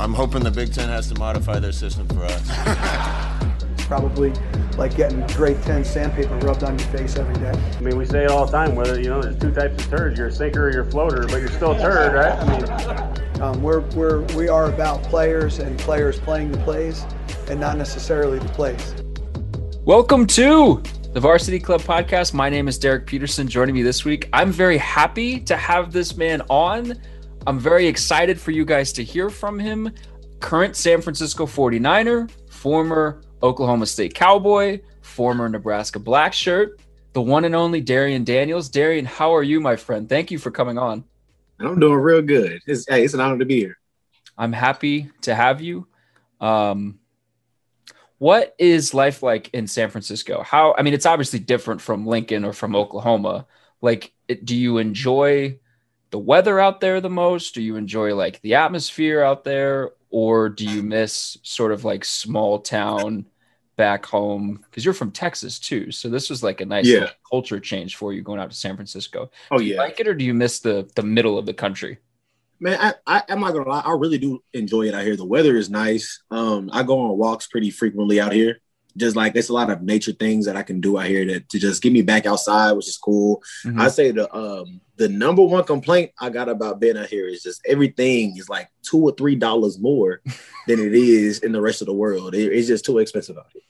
I'm hoping the Big Ten has to modify their system for us. Probably like getting grade 10 sandpaper rubbed on your face every day. I mean, we say it all the time, whether, you know, there's two types of turds. You're a sinker or you're a floater, but you're still a turd, right? I mean, um, we're, we're, we are about players and players playing the plays and not necessarily the plays. Welcome to the Varsity Club podcast. My name is Derek Peterson. Joining me this week, I'm very happy to have this man on. I'm very excited for you guys to hear from him. Current San Francisco 49er, former Oklahoma State Cowboy, former Nebraska Black Shirt, the one and only Darrion Daniels. Darrion, how are you, my friend? Thank you for coming on. I'm doing real good. It's, hey, it's an honor to be here. I'm happy to have you. Um, what is life like in San Francisco? How, I mean, it's obviously different from Lincoln or from Oklahoma. Like, it, do you enjoy the weather out there the most? Do you enjoy like the atmosphere out there? Or do you miss sort of like small town back home? Because you're from Texas too. So this was like a nice Yeah. culture change for you going out to San Francisco. Oh Do you yeah, like it or do you miss the the middle of the country? man. I, I I'm not gonna lie. I really do enjoy it out here. The weather is nice. Um, I go on walks pretty frequently out here. Just like there's a lot of nature things that I can do out here to, to just get me back outside, which is cool. Mhm. I say the um the number one complaint I got about being out here is just everything is like two or three dollars more than it is in the rest of the world. It- it's just too expensive out here.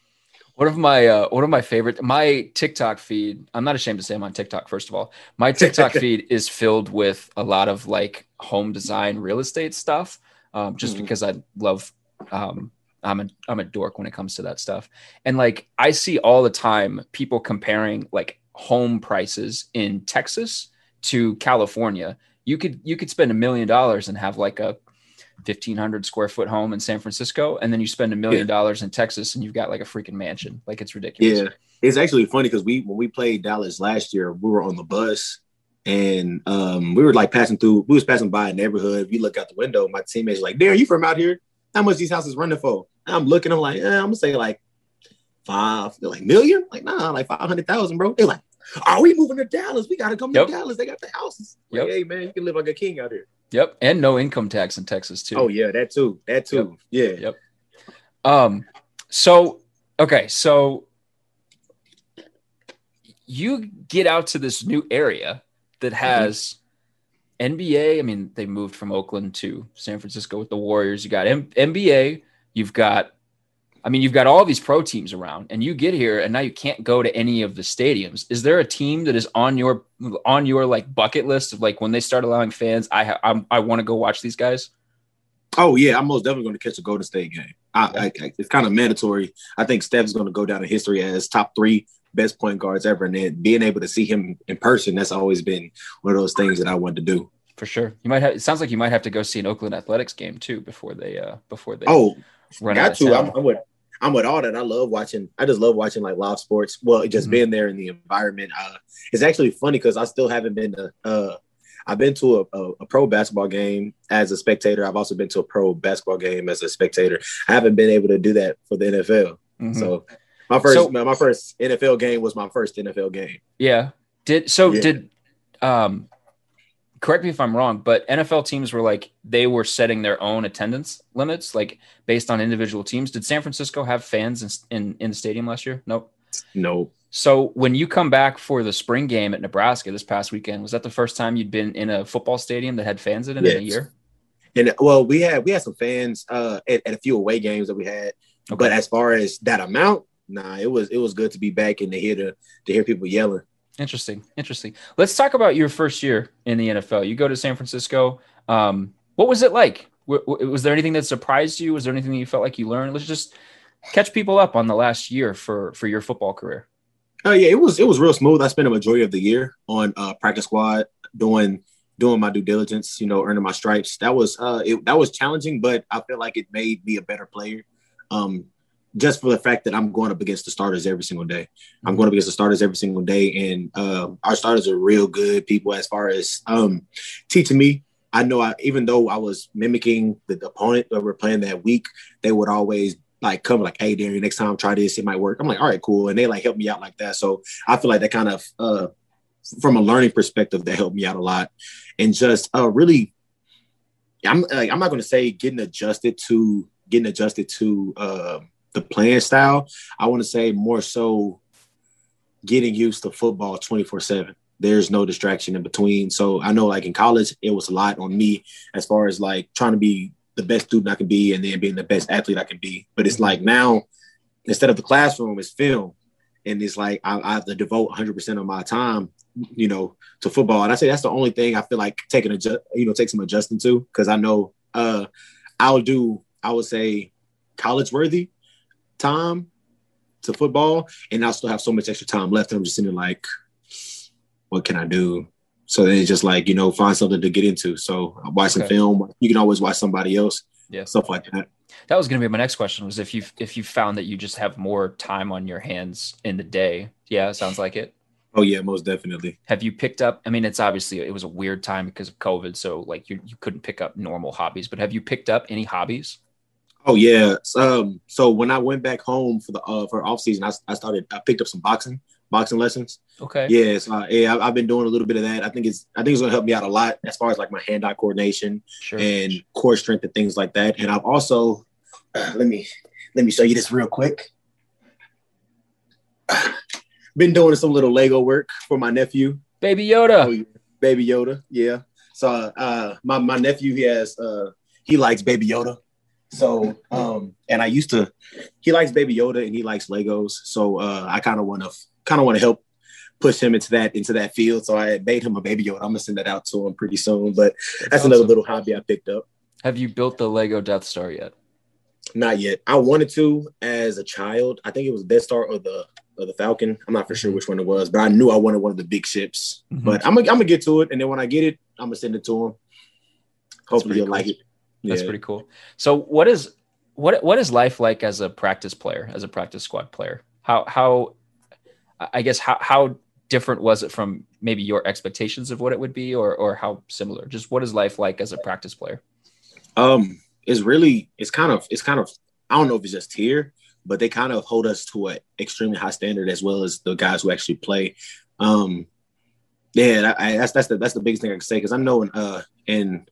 One of my uh, one of my favorite my TikTok feed. I'm not ashamed to say I'm on TikTok. First of all, my TikTok feed is filled with a lot of like home design, real estate stuff. Um, just Mhm. because I love, um, I'm a I'm a dork when it comes to that stuff. And like I see all the time people comparing like home prices in Texas to California. You could you could spend a million dollars and have like a 1500 square foot home in San Francisco and then you spend a million dollars in Texas and you've got like a freaking mansion. Like it's ridiculous. Yeah, it's actually funny because we when we played Dallas last year, we were on the bus and um, we were like passing through. We was passing by a neighborhood. We look out the window. My teammates like, "Darren, you from out here? How much these houses running for?" I'm looking. I'm like, eh, "I'm gonna say like five, They're like million, like nah, like five hundred thousand, bro." They're like, "Are we moving to Dallas? We gotta come Yep. to Dallas. They got the houses." Like, hey man, you can live like a king out here. Yep. And no income tax in Texas too. Oh yeah, that too. That too. Yeah. Yep. Um, so okay, so you get out to this new area that has NBA. I mean, they moved from Oakland to San Francisco with the Warriors. You got M- NBA. You've got, I mean, you've got all these pro teams around, and you get here, and now you can't go to any of the stadiums. Is there a team that is on your on your like bucket list of like when they start allowing fans? I ha- I'm, I want to go watch these guys. Oh yeah, I'm most definitely going to catch a Golden State game. I, I, I- it's kind of mandatory. I think Steph's going to go down in history as top three best point guards ever, and then being able to see him in person, that's always been one of those things that I wanted to do. For sure. You might have it sounds like you might have to go see an Oakland Athletics game too before they uh before they Oh, run got to. I'm, I'm with. I'm with all that. I love watching. I just love watching like live sports. Well, just Mhm. being there in the environment. Uh, it's actually funny because I still haven't been to. Uh, I've been to a, a, a pro basketball game as a spectator. I've also been to a pro basketball game as a spectator. I haven't been able to do that for the NFL. Mhm. So my first So- my first NFL game was my first NFL game. yeah. Did so Yeah. did um correct me if I'm wrong, but NFL teams were like they were setting their own attendance limits like based on individual teams. Did San Francisco have fans in in, in the stadium last year? Nope. No, So when you come back for the spring game at Nebraska this past weekend, was that the first time you'd been in a football stadium that had fans in it in a year? and well, we had we had some fans uh, at, at a few away games that we had, but as far as that amount, nah, it was it was good to be back and to hear the to hear people yelling. Interesting. Interesting. Let's talk about your first year in the NFL. You go to San Francisco. Um, what was it like? W- w- was there anything that surprised you? Was there anything that you felt like you learned? Let's just catch people up on the last year for for your football career. Oh yeah, it was it was real smooth. I spent a majority of the year on uh, practice squad doing doing my due diligence, you know, earning my stripes. That was uh it, that was challenging, but I feel like it made me a better player. Um, just for the fact that I'm going up against the starters every single day. I'm going up against the starters every single day, and uh, our starters are real good people as far as um, teaching me. I know, I, even though I was mimicking the, opponent that we're playing that week, they would always like come like, "Hey, Darrion, next time try this, it might work." I'm like, "All right, cool," and they like help me out like that. So I feel like that kind of, uh, from a learning perspective, that helped me out a lot, and just uh, really, I'm like, I'm not going to say getting adjusted to getting adjusted to. Uh, the playing style. I want to say more so getting used to football 24 7. There's no distraction in between. So I know like in college, it was a lot on me as far as like trying to be the best student I can be and then being the best athlete I can be. But it's like now, instead of the classroom, it's film. And it's like I, I have to devote 100% of my time, you know, to football. And I say that's the only thing I feel like taking a, you know, take some adjusting to because I know uh, I'll do, I would say, college worthy time to football, and I still have so much extra time left. And I'm just sitting like, what can I do? So then it's just like, you know, find something to get into. So watch some okay. film. You can always watch somebody else. Yeah. Stuff like that. That was gonna be my next question was if you if you found that you just have more time on your hands in the day. Yeah, sounds like it. Oh yeah, most definitely. Have you picked up? I mean, it's obviously it was a weird time because of COVID, so like you you couldn't pick up normal hobbies. But have you picked up any hobbies? Oh yeah. Um, so when I went back home for the uh, for off season, I, I started I picked up some boxing boxing lessons. Okay. Yeah. So uh, yeah, I, have been doing a little bit of that. I think it's I think it's gonna help me out a lot as far as like my hand eye coordination sure. and core strength and things like that. And I've also uh, let me let me show you this real quick. been doing some little Lego work for my nephew. Baby Yoda. Oh, Baby Yoda. Yeah. So uh, my my nephew he has uh, he likes Baby Yoda. So, um, and I used to, he likes Baby Yoda and he likes Legos. So, uh, I kind of want to, kind of want to help push him into that, into that field. So I made him a Baby Yoda. I'm gonna send that out to him pretty soon. But that's, that's another little hobby I picked up. Have you built the Lego Death Star yet? Not yet. I wanted to as a child. I think it was Death Star or the or the Falcon. I'm not for sure mm-hmm. which one it was, but I knew I wanted one of the big ships. Mm-hmm. But I'm gonna, I'm gonna get to it, and then when I get it, I'm gonna send it to him. Hopefully, he'll cool. like it. That's yeah. pretty cool. So what is what what is life like as a practice player, as a practice squad player? How how I guess how how different was it from maybe your expectations of what it would be or or how similar? Just what is life like as a practice player? Um it's really it's kind of it's kind of I don't know if it's just here, but they kind of hold us to an extremely high standard as well as the guys who actually play. Um yeah, I, that's that's the that's the biggest thing I can say because I know in uh in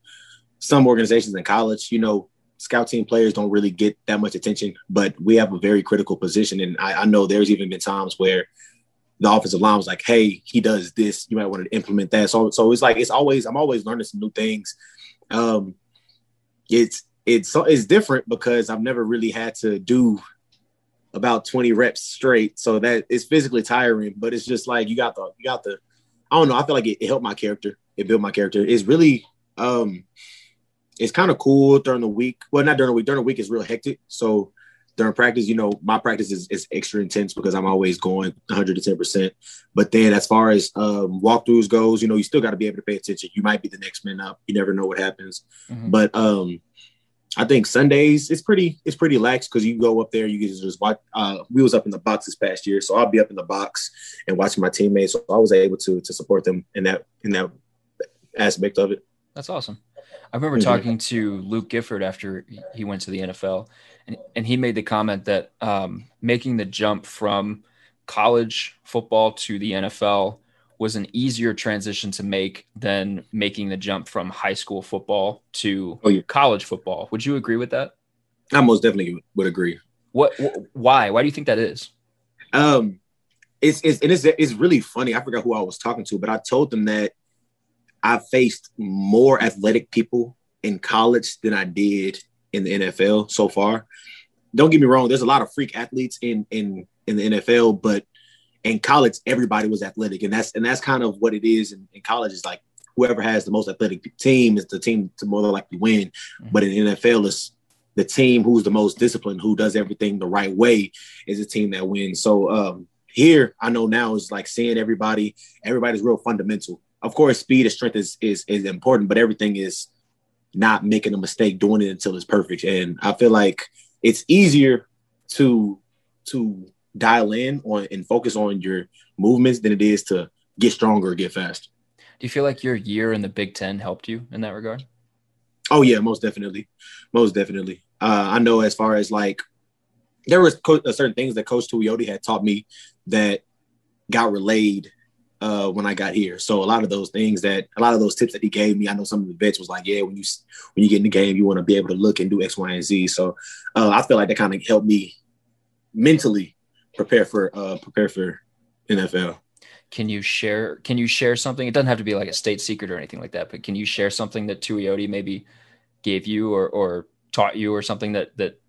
some organizations in college, you know, scout team players don't really get that much attention, but we have a very critical position. And I, I know there's even been times where the offensive line was like, "Hey, he does this. You might want to implement that." So, so it's like it's always I'm always learning some new things. Um, it's it's it's different because I've never really had to do about 20 reps straight, so that it's physically tiring. But it's just like you got the you got the I don't know. I feel like it, it helped my character. It built my character. It's really um it's kind of cool during the week. Well, not during the week. During the week is real hectic. So during practice, you know, my practice is, is extra intense because I'm always going 110 percent. But then, as far as um, walkthroughs goes, you know, you still got to be able to pay attention. You might be the next man up. You never know what happens. Mm-hmm. But um, I think Sundays it's pretty it's pretty lax because you go up there, you can just watch. Uh, we was up in the box this past year, so I'll be up in the box and watching my teammates. So I was able to to support them in that in that aspect of it. That's awesome. I remember mm-hmm. talking to Luke Gifford after he went to the NFL, and, and he made the comment that um, making the jump from college football to the NFL was an easier transition to make than making the jump from high school football to oh, yeah. college football. Would you agree with that? I most definitely would agree. What? Wh- why? Why do you think that is? Um, it's it's and it's it's really funny. I forgot who I was talking to, but I told them that I faced more athletic people in college than I did in the NFL so far. Don't get me wrong, there's a lot of freak athletes in in in the NFL, but in college everybody was athletic, and that's and that's kind of what it is in, in college. Is like whoever has the most athletic team is the team to more likely win. Mm-hmm. But in the NFL, it's the team who's the most disciplined, who does everything the right way, is the team that wins. So um, here, I know now is like seeing everybody. Everybody's real fundamental of course, speed and strength is is is important, but everything is not making a mistake doing it until it's perfect. And I feel like it's easier to to dial in on and focus on your movements than it is to get stronger or get faster. Do you feel like your year in the Big Ten helped you in that regard? Oh yeah, most definitely, most definitely. Uh, I know as far as like there was co- uh, certain things that Coach Tuioti had taught me that got relayed uh, when I got here. So a lot of those things that a lot of those tips that he gave me, I know some of the vets was like, yeah, when you when you get in the game, you want to be able to look and do X, Y, and Z. So uh, I feel like that kind of helped me mentally prepare for uh, prepare for NFL. Can you share? Can you share something? It doesn't have to be like a state secret or anything like that, but can you share something that Tuioti maybe gave you or, or taught you or something that that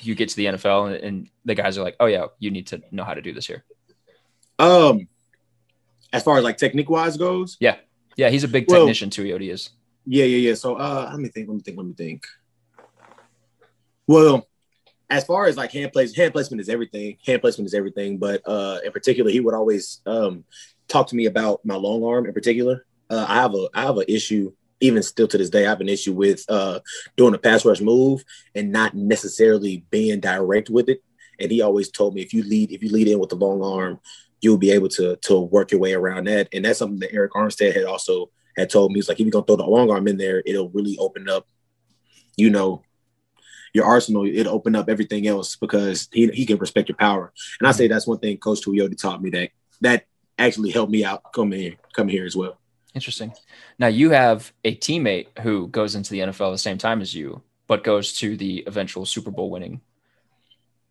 you get to the NFL and, and the guys are like, oh yeah, you need to know how to do this here. Um, as far as like technique wise goes, yeah, yeah, he's a big Well- technician. Tuioti is. Yeah, yeah, yeah. So uh let me think, let me think, let me think. Well, as far as like hand place, hand placement is everything. Hand placement is everything. But uh in particular, he would always um talk to me about my long arm in particular. Uh I have a I have an issue, even still to this day, I have an issue with uh doing a pass rush move and not necessarily being direct with it. And he always told me if you lead, if you lead in with the long arm, you'll be able to to work your way around that. And that's something that Arik Armstead had also had told me. He's like, if you're gonna throw the long arm in there, it'll really open up, you know, your arsenal. It'll open up everything else because he, he can respect your power. And I say that's one thing Coach Tuioti taught me that that actually helped me out coming here, coming here as well. Interesting. Now you have a teammate who goes into the NFL the same time as you, but goes to the eventual Super Bowl winning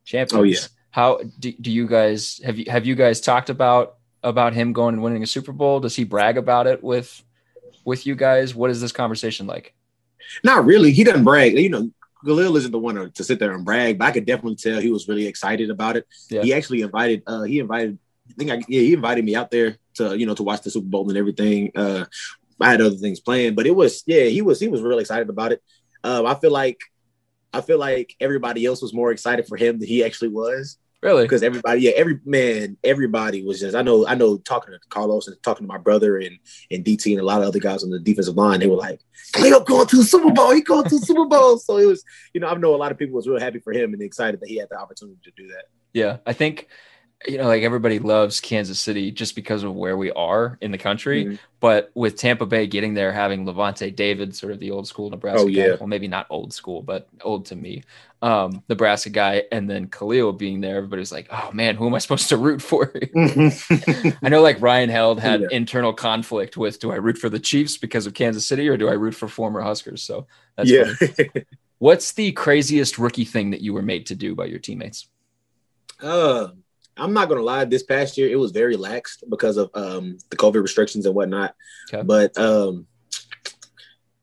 champions. Oh, yeah. How do, do you guys have you have you guys talked about about him going and winning a Super Bowl? Does he brag about it with with you guys? What is this conversation like? Not really. He doesn't brag. You know, Khalil isn't the one to, sit there and brag, but I could definitely tell he was really excited about it. Yeah. He actually invited. Uh, he invited. I think I, yeah, he invited me out there to you know to watch the Super Bowl and everything. Uh, I had other things planned, but it was yeah, he was he was really excited about it. Um, I feel like I feel like everybody else was more excited for him than he actually was Really? because everybody, yeah, every man, everybody was just. I know, I know. Talking to Carlos and talking to my brother and and DT and a lot of other guys on the defensive line, they were like, "Cleo going to the Super Bowl. He going to the Super Bowl." So it was, you know, I know a lot of people was real happy for him and excited that he had the opportunity to do that. Yeah, I think you know, like everybody loves Kansas City just because of where we are in the country. Mhm. But with Tampa Bay getting there, having Lavonte David, sort of the old school Nebraska Oh, yeah. guy, well, maybe not old school, but old to me, um, Nebraska guy, and then Khalil being there, everybody's like, "Oh man, who am I supposed to root for?" I know, like Ryan Held had Yeah. internal conflict with, "Do I root for the Chiefs because of Kansas City, or do I root for former Huskers?" So that's yeah. What's the craziest rookie thing that you were made to do by your teammates? Uh, I'm not gonna lie. This past year, it was very lax because of um, the COVID restrictions and whatnot. Okay. But um,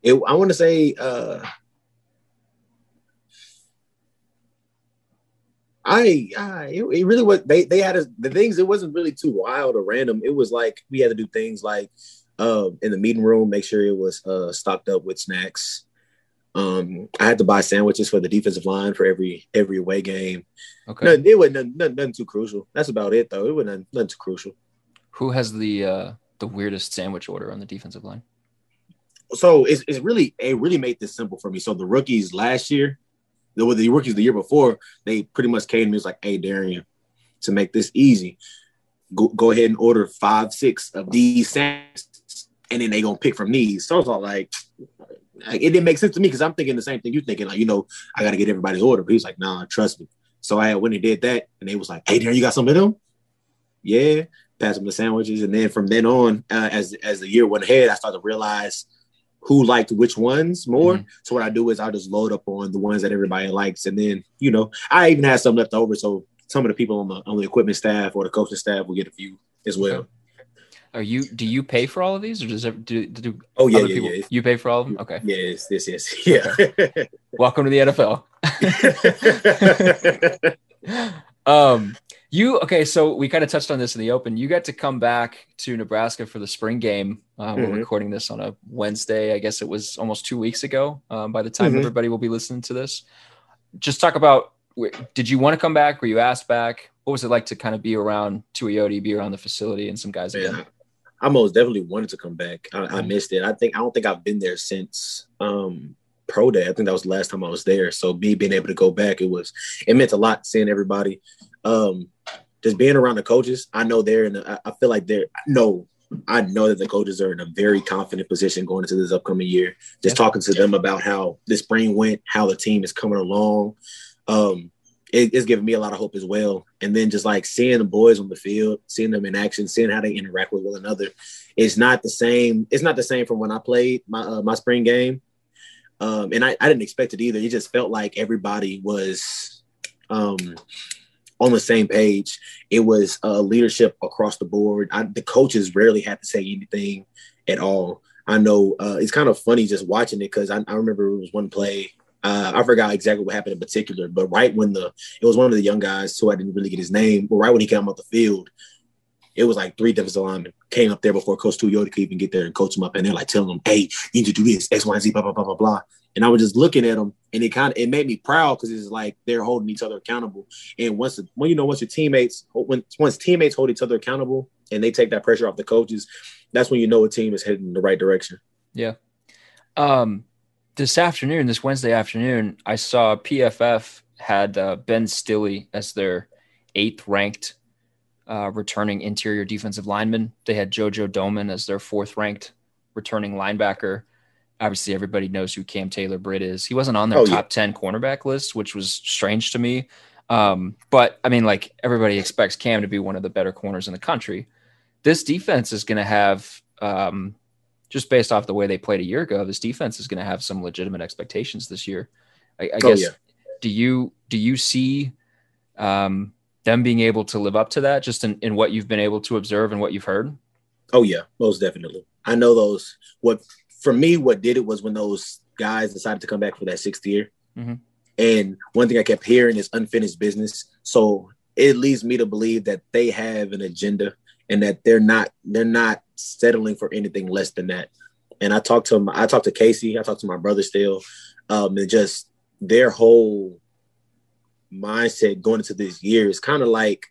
it, I want to say, uh, I, I it, it really was. They they had us the things. It wasn't really too wild or random. It was like we had to do things like uh, in the meeting room, make sure it was uh, stocked up with snacks. Um, I had to buy sandwiches for the defensive line for every every away game. Okay, No, it wasn't nothing, nothing, nothing too crucial. That's about it, though. It wasn't nothing, nothing too crucial. who has the uh, the weirdest sandwich order on the defensive line? So it's, it's really it really made this simple for me. So the rookies last year, the, the rookies the year before, they pretty much came to me and was like, "Hey, Darrion, to make this easy, go, go ahead and order five, six of these sandwiches, and then they gonna pick from these." So I was all like, like, it didn't make sense to me because I'm thinking the same thing you're thinking. Like, you know, I got to get everybody's order. But he's like, "Nah, trust me." So I went and did that, and they was like, "Hey, Darren, you got some of them?" Yeah, pass them the sandwiches, and then from then on, uh, as as the year went ahead, I started to realize who liked which ones more. Mhm. So what I do is I just load up on the ones that everybody likes, and then you know I even had some left over, so some of the people on the on the equipment staff or the coaching staff will get a few as well. Are you? Do you pay for all of these, or does it, do, do Oh yeah, other yeah, people? yeah. You pay for all of them. Okay. Yes, yes, yes, yeah. Welcome to the NFL. um, you okay? So we kind of touched on this in the open. You got to come back to Nebraska for the spring game. Uh, We're Mhm. recording this on a Wednesday. I guess it was almost two weeks ago. Um, by the time Mhm. everybody will be listening to this, just talk about. Did you want to come back? Were you asked back? What was it like to kind of be around Tuioti, be around the facility, and some guys again? I most definitely wanted to come back. I, I, missed it. I think I don't think I've been there since um, pro day. I think that was the last time I was there. So me being able to go back, it was it meant a lot seeing everybody. Um, just being around the coaches, I know they're in. A, I feel like they're no. I know that the coaches are in a very confident position going into this upcoming year. Just yeah. talking to them about how the spring went, how the team is coming along. Um, it, it's giving me a lot of hope as well. And then just like seeing the boys on the field, seeing them in action, seeing how they interact with one another, it's not the same. It's not the same from when I played my uh, my spring game, um, and I, I didn't expect it either. It just felt like everybody was um, on the same page. It was uh, leadership across the board. I, the coaches rarely had to say anything at all. I know uh, it's kind of funny just watching it because I, I remember it was one play uh, I forgot exactly what happened in particular, but right when the it was one of the young guys who I didn't really get his name, but right when he came off the field, it was like three defensive linemen came up there before Coach Tuioti could even get there and coach him up, and they're like telling him, "Hey, you need to do this X, Y, and Z, blah blah blah blah blah." And I was just looking at them, and it kind of it made me proud because it's like they're holding each other accountable. And once when you know once your teammates when once teammates hold each other accountable and they take that pressure off the coaches, that's when you know a team is heading in the right direction. Yeah. Um, this afternoon, this Wednesday afternoon, I saw PFF had uh, Ben Stille as their eighth ranked uh, returning interior defensive lineman. They had JoJo Domann as their fourth ranked returning linebacker. Obviously, everybody knows who Cam Taylor Britt is. He wasn't on their oh, top yeah. 10 cornerback list, which was strange to me. Um, but I mean, like everybody expects Cam to be one of the better corners in the country. This defense is going to have um, just based off the way they played a year ago, this defense is going to have some legitimate expectations this year. I, I oh, guess. Yeah. Do you do you see um, them being able to live up to that, just in, in what you've been able to observe and what you've heard? Oh yeah, most definitely. I know those. What for me, what did it was when those guys decided to come back for that sixth year. Mm-hmm. And one thing I kept hearing is unfinished business. So it leads me to believe that they have an agenda and that they're not they're not settling for anything less than that. And I talked to him, I talked to Casey, I talked to my brother still, um, and just their whole mindset going into this year is kind of like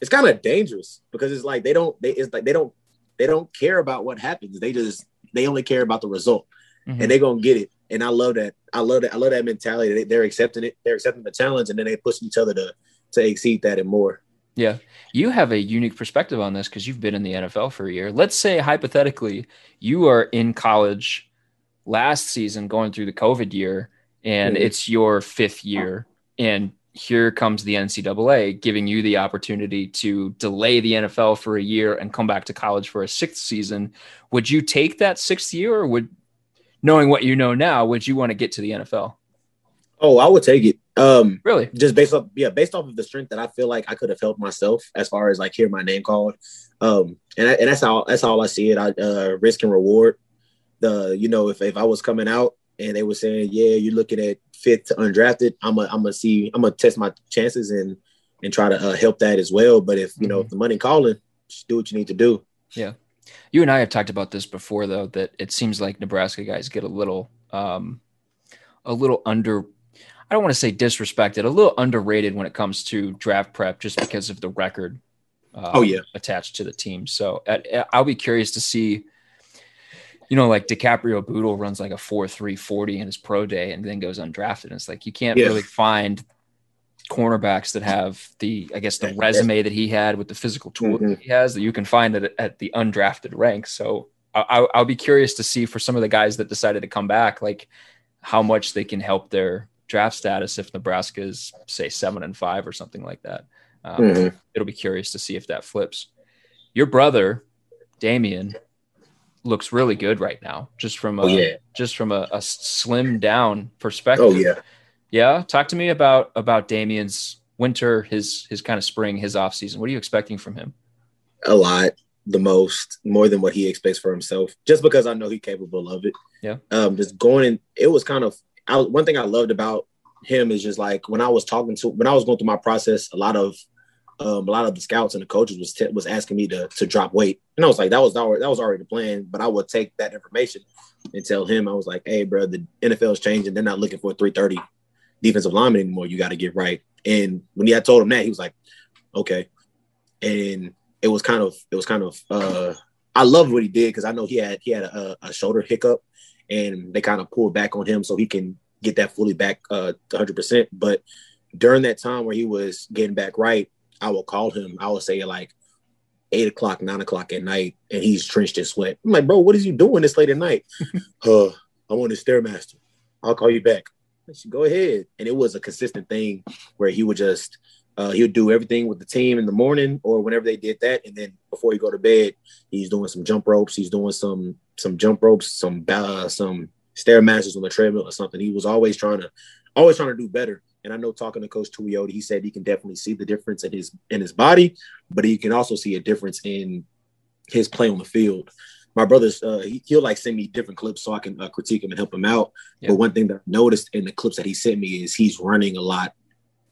it's kind of dangerous because it's like they don't they it's like they don't they don't care about what happens. They just they only care about the result, mm-hmm. and they're gonna get it. And I love that. I love that. I love that mentality. They, are accepting it. They're accepting the challenge, and then they push each other to to exceed that and more. Yeah. You have a unique perspective on this because you've been in the NFL for a year. Let's say, hypothetically, you are in college last season going through the COVID year and mm-hmm. it's your fifth year. And here comes the NCAA giving you the opportunity to delay the NFL for a year and come back to college for a sixth season. Would you take that sixth year or would, knowing what you know now, would you want to get to the NFL? Oh, I would take it. Um, really? Just based off, yeah, based off of the strength that I feel like I could have helped myself as far as like hear my name called. Um, and I, and that's how that's how I see it. I uh, risk and reward. The you know if if I was coming out and they were saying yeah you're looking at fifth to undrafted, I'm gonna I'm gonna see I'm gonna test my chances and and try to uh, help that as well. But if you know if mm-hmm. the money calling, just do what you need to do. Yeah. You and I have talked about this before, though, that it seems like Nebraska guys get a little, um, a little under I don't want to say disrespected, a little underrated when it comes to draft prep just because of the record. Um, oh yeah, attached to the team. So at, at, I'll be curious to see. You know, like DiCaprio Bootle runs like a four three forty in his pro day and then goes undrafted. And it's like you can't yeah. really find cornerbacks that have the, I guess, the resume that he had with the physical tool mm-hmm. that he has that you can find at, at the undrafted ranks. So I, I'll be curious to see for some of the guys that decided to come back, like how much they can help their draft status if Nebraska is say seven and five or something like that. Um, mm-hmm. It'll be curious to see if that flips. Your brother, Damion, looks really good right now, just from a, oh, yeah. just from a, a slim down perspective. Oh yeah, yeah. Talk to me about about Damion's winter, his his kind of spring, his off season. What are you expecting from him? A lot, the most, more than what he expects for himself. Just because I know he's capable of it. Yeah. Um, just going in, it was kind of I, one thing I loved about him is just like when I was talking to when I was going through my process, a lot of um, a lot of the scouts and the coaches was t- was asking me to to drop weight, and I was like, that was that was already the plan. But I would take that information and tell him, I was like, hey, bro, the NFL is changing. They're not looking for a 330 defensive lineman anymore. You got to get right. And when he had told him that, he was like, okay. And it was kind of it was kind of uh, I love what he did because I know he had he had a, a shoulder hiccup, and they kind of pulled back on him so he can get that fully back uh 100. percent But during that time where he was getting back right, I will call him. I would say like eight o'clock, nine o'clock at night, and he's drenched in sweat. I'm like, bro, what is you doing this late at night? uh, I'm on the stairmaster. I'll call you back. Said, Go ahead. And it was a consistent thing where he would just uh, he would do everything with the team in the morning or whenever they did that, and then before he go to bed, he's doing some jump ropes. He's doing some some jump ropes, some uh, some stairmasters on the treadmill or something. He was always trying to always trying to do better. And I know talking to Coach Tuioti, he said he can definitely see the difference in his in his body, but he can also see a difference in his play on the field. My brother's uh, he, will like send me different clips so I can uh, critique him and help him out. Yeah. But one thing that I noticed in the clips that he sent me is he's running a lot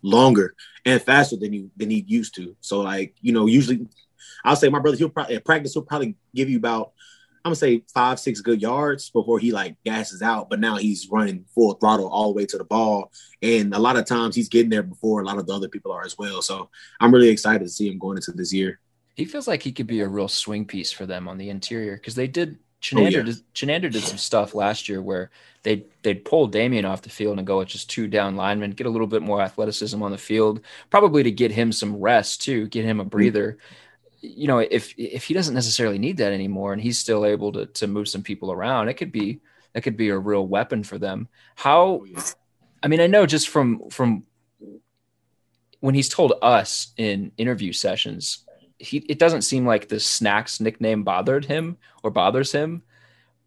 longer and faster than you than he used to. So like you know, usually I'll say my brother he'll probably at practice he'll probably give you about I'm gonna say five, six good yards before he like gasses out. But now he's running full throttle all the way to the ball. And a lot of times he's getting there before a lot of the other people are as well. So I'm really excited to see him going into this year. He feels like he could be a real swing piece for them on the interior because they did Chinander, oh, yeah. did, Chinander did some stuff last year where they they'd pull Damion off the field and go with just two down linemen, get a little bit more athleticism on the field, probably to get him some rest too, get him a mm-hmm. breather. Mm-hmm you know, if if he doesn't necessarily need that anymore and he's still able to to move some people around, it could be that could be a real weapon for them. How oh, I mean, I know just from from when he's told us in interview sessions, he it doesn't seem like the snacks nickname bothered him or bothers him.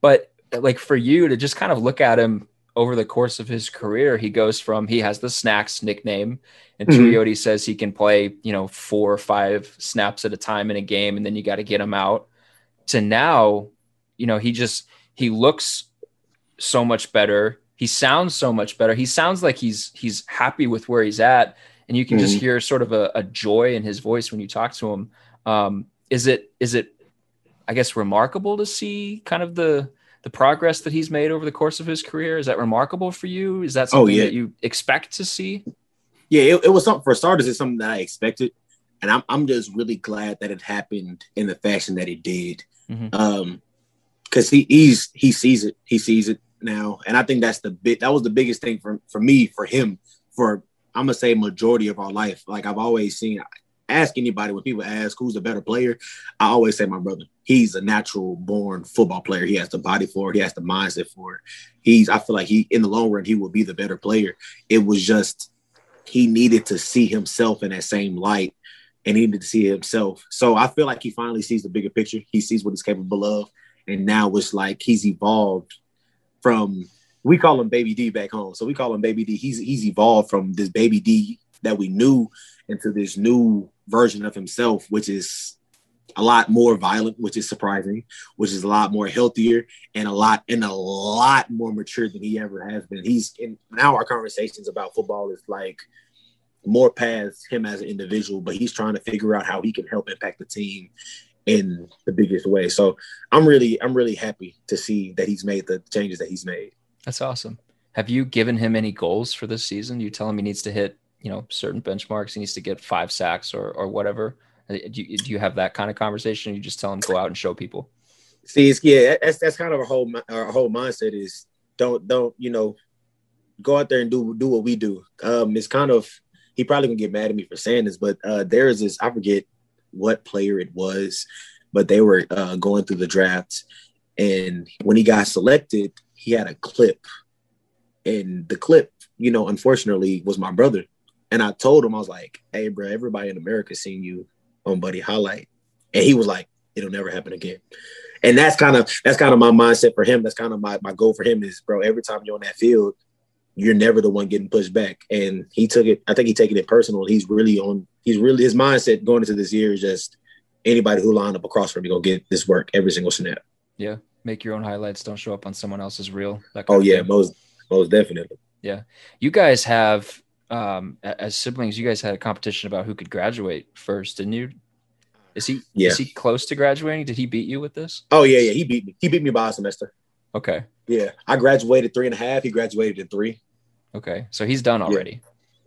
But like for you to just kind of look at him over the course of his career, he goes from he has the snacks nickname, and mm-hmm. says he can play, you know, four or five snaps at a time in a game, and then you got to get him out. To now, you know, he just he looks so much better. He sounds so much better. He sounds like he's he's happy with where he's at, and you can mm-hmm. just hear sort of a, a, joy in his voice when you talk to him. Um, is it is it, I guess, remarkable to see kind of the the progress that he's made over the course of his career? Is that remarkable for you? Is that oh, something oh, yeah. that you expect to see? Yeah, it, it was something for starters. It's something that I expected, and I'm I'm just really glad that it happened in the fashion that it did. Mm-hmm. Um, because he he's he sees it, he sees it now, and I think that's the bit that was the biggest thing for for me, for him, for I'm gonna say majority of our life. Like I've always seen, ask anybody when people ask who's the better player, I always say my brother. He's a natural born football player. He has the body for it. He has the mindset for it. He's I feel like he in the long run he will be the better player. It was just he needed to see himself in that same light and he needed to see himself. So I feel like he finally sees the bigger picture. He sees what he's capable of. And now it's like he's evolved from we call him baby D back home. So we call him baby D. He's he's evolved from this baby D that we knew into this new version of himself, which is a lot more violent, which is surprising, which is a lot more healthier and a lot and a lot more mature than he ever has been. He's in now our conversations about football is like more past him as an individual, but he's trying to figure out how he can help impact the team in the biggest way. So I'm really I'm really happy to see that he's made the changes that he's made. That's awesome. Have you given him any goals for this season? You tell him he needs to hit you know certain benchmarks he needs to get five sacks or or whatever. Uh, do you, do you have that kind of conversation you just tell him go out and show people? See it's yeah that's that's kind of a whole our whole mindset is don't don't you know go out there and do do what we do. Um it's kind of he probably gonna get mad at me for saying this but uh there is this i forget what player it was but they were uh going through the draft and when he got selected he had a clip. And the clip you know unfortunately was my brother and I told him, I was like, hey, bro, everybody in America seen you on Buddy Highlight. And he was like, it'll never happen again. And that's kind of that's kind of my mindset for him. That's kind of my, my goal for him is, bro, every time you're on that field, you're never the one getting pushed back. And he took it, I think he taking it personal. He's really on, he's really his mindset going into this year is just anybody who lined up across from me gonna get this work every single snap. Yeah. Make your own highlights. Don't show up on someone else's reel. oh yeah, most most definitely. Yeah. You guys have um, as siblings, you guys had a competition about who could graduate first, didn't you? Is he yeah. is he close to graduating? Did he beat you with this? Oh yeah, yeah. He beat me. He beat me by a semester. Okay. Yeah. I graduated three and a half. He graduated in three. Okay. So he's done already.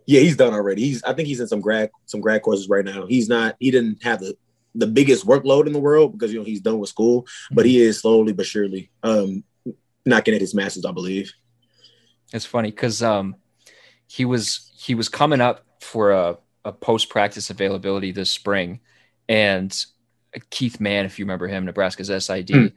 Yeah. yeah, he's done already. He's I think he's in some grad some grad courses right now. He's not he didn't have the the biggest workload in the world because you know he's done with school, but he is slowly but surely um, knocking at his masters, I believe. It's funny because um, he was he was coming up for a, a post practice availability this spring, and Keith Mann, if you remember him, Nebraska's SID, mm.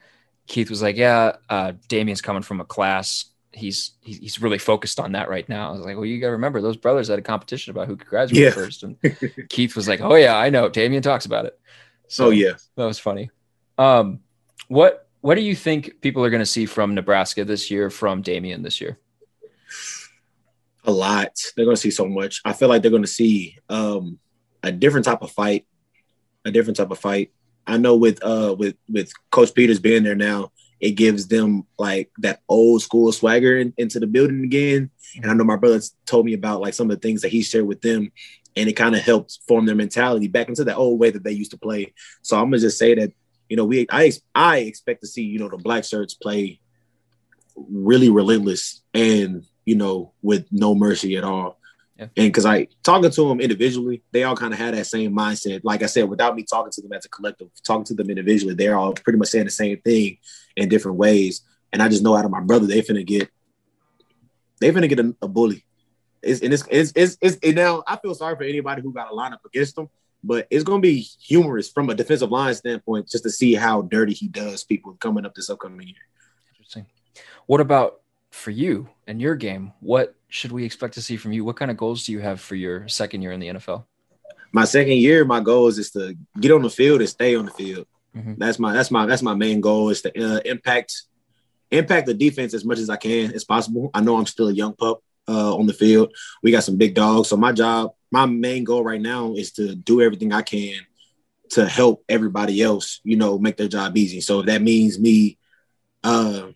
Keith was like, "Yeah, uh, Damion's coming from a class. He's he's really focused on that right now." I was like, "Well, you got to remember those brothers had a competition about who could graduate yeah. first. And Keith was like, "Oh yeah, I know. Damion talks about it." So oh yeah, that was funny. Um, what what do you think people are going to see from Nebraska this year from Damien this year? A lot. They're going to see so much. I feel like they're going to see um, a different type of fight, a different type of fight. I know with uh with with Coach Peters being there now, it gives them like that old school swagger in, into the building again. And I know my brother told me about like some of the things that he shared with them, and it kind of helped form their mentality back into that old way that they used to play. So I'm gonna just say that you know we I I expect to see you know the black shirts play really relentless and you know with no mercy at all. Yeah. And because I talking to them individually, they all kind of had that same mindset. Like I said, without me talking to them as a collective, talking to them individually, they're all pretty much saying the same thing in different ways. And I just know out of my brother, they finna get, they finna get a, a bully. It's, and it's, it's, it's, it's and now I feel sorry for anybody who got a line up against them, but it's gonna be humorous from a defensive line standpoint just to see how dirty he does people coming up this upcoming year. Interesting. What about for you and your game, what should we expect to see from you? What kind of goals do you have for your second year in the NFL? My second year, my goal is just to get on the field and stay on the field. Mm-hmm. That's my that's my that's my main goal is to uh, impact impact the defense as much as I can as possible. I know I'm still a young pup uh, on the field. We got some big dogs, so my job, my main goal right now is to do everything I can to help everybody else, you know, make their job easy. So that means me uh,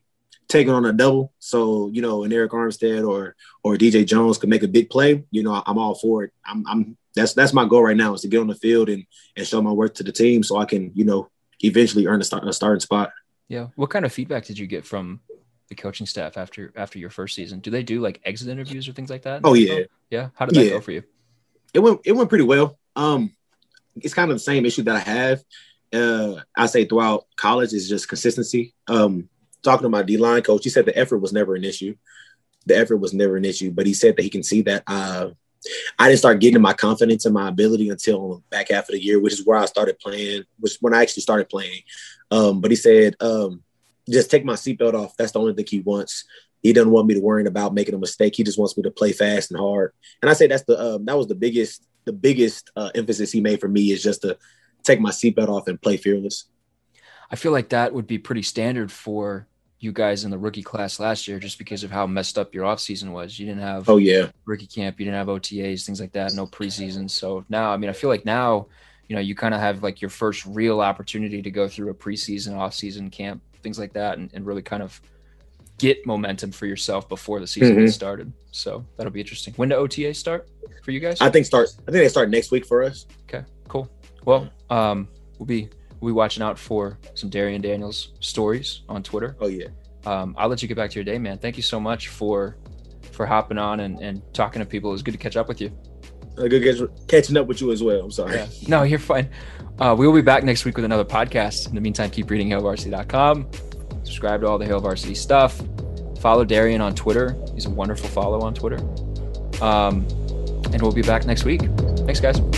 taking on a double. So you know, an Arik Armstead or or DJ Jones could make a big play. You know, I'm all for it. I'm, I'm that's that's my goal right now is to get on the field and and show my worth to the team so I can you know eventually earn a, start, a starting spot. Yeah. What kind of feedback did you get from the coaching staff after after your first season? Do they do like exit interviews or things like that? Oh yeah. Yeah. How did that yeah. go for you? It went it went pretty well. Um, it's kind of the same issue that I have. Uh, I say throughout college is just consistency. Um, talking to my D line coach, he said the effort was never an issue. The effort was never an issue, but he said that he can see that uh, I didn't start getting my confidence and my ability until back half of the year, which is where I started playing, which when I actually started playing. Um, but he said, um, just take my seatbelt off. That's the only thing he wants. He doesn't want me to worry about making a mistake. He just wants me to play fast and hard. And I say that's the um, that was the biggest the biggest uh, emphasis he made for me is just to take my seatbelt off and play fearless. I feel like that would be pretty standard for you guys in the rookie class last year just because of how messed up your offseason was. You didn't have oh yeah rookie camp, you didn't have OTAs, things like that, no preseason. So now, I mean, I feel like now, you know, you kind of have like your first real opportunity to go through a preseason, offseason camp, things like that, and, and really kind of get momentum for yourself before the season mm-hmm. gets started. So that'll be interesting. When do OTA start for you guys? I think start. I think they start next week for us. Okay, cool. Well, um, we'll be we'll be watching out for some Darrion Daniels stories on Twitter. Oh yeah. Um, I'll let you get back to your day, man. Thank you so much for for hopping on and, and talking to people. It was good to catch up with you. Uh, good catching up with you as well. I'm sorry. Yeah. No, you're fine. Uh, we will be back next week with another podcast. In the meantime, keep reading HailVarsity.com. Subscribe to all the Hail Varsity stuff. Follow Darrion on Twitter. He's a wonderful follow on Twitter. Um, and we'll be back next week. Thanks, guys.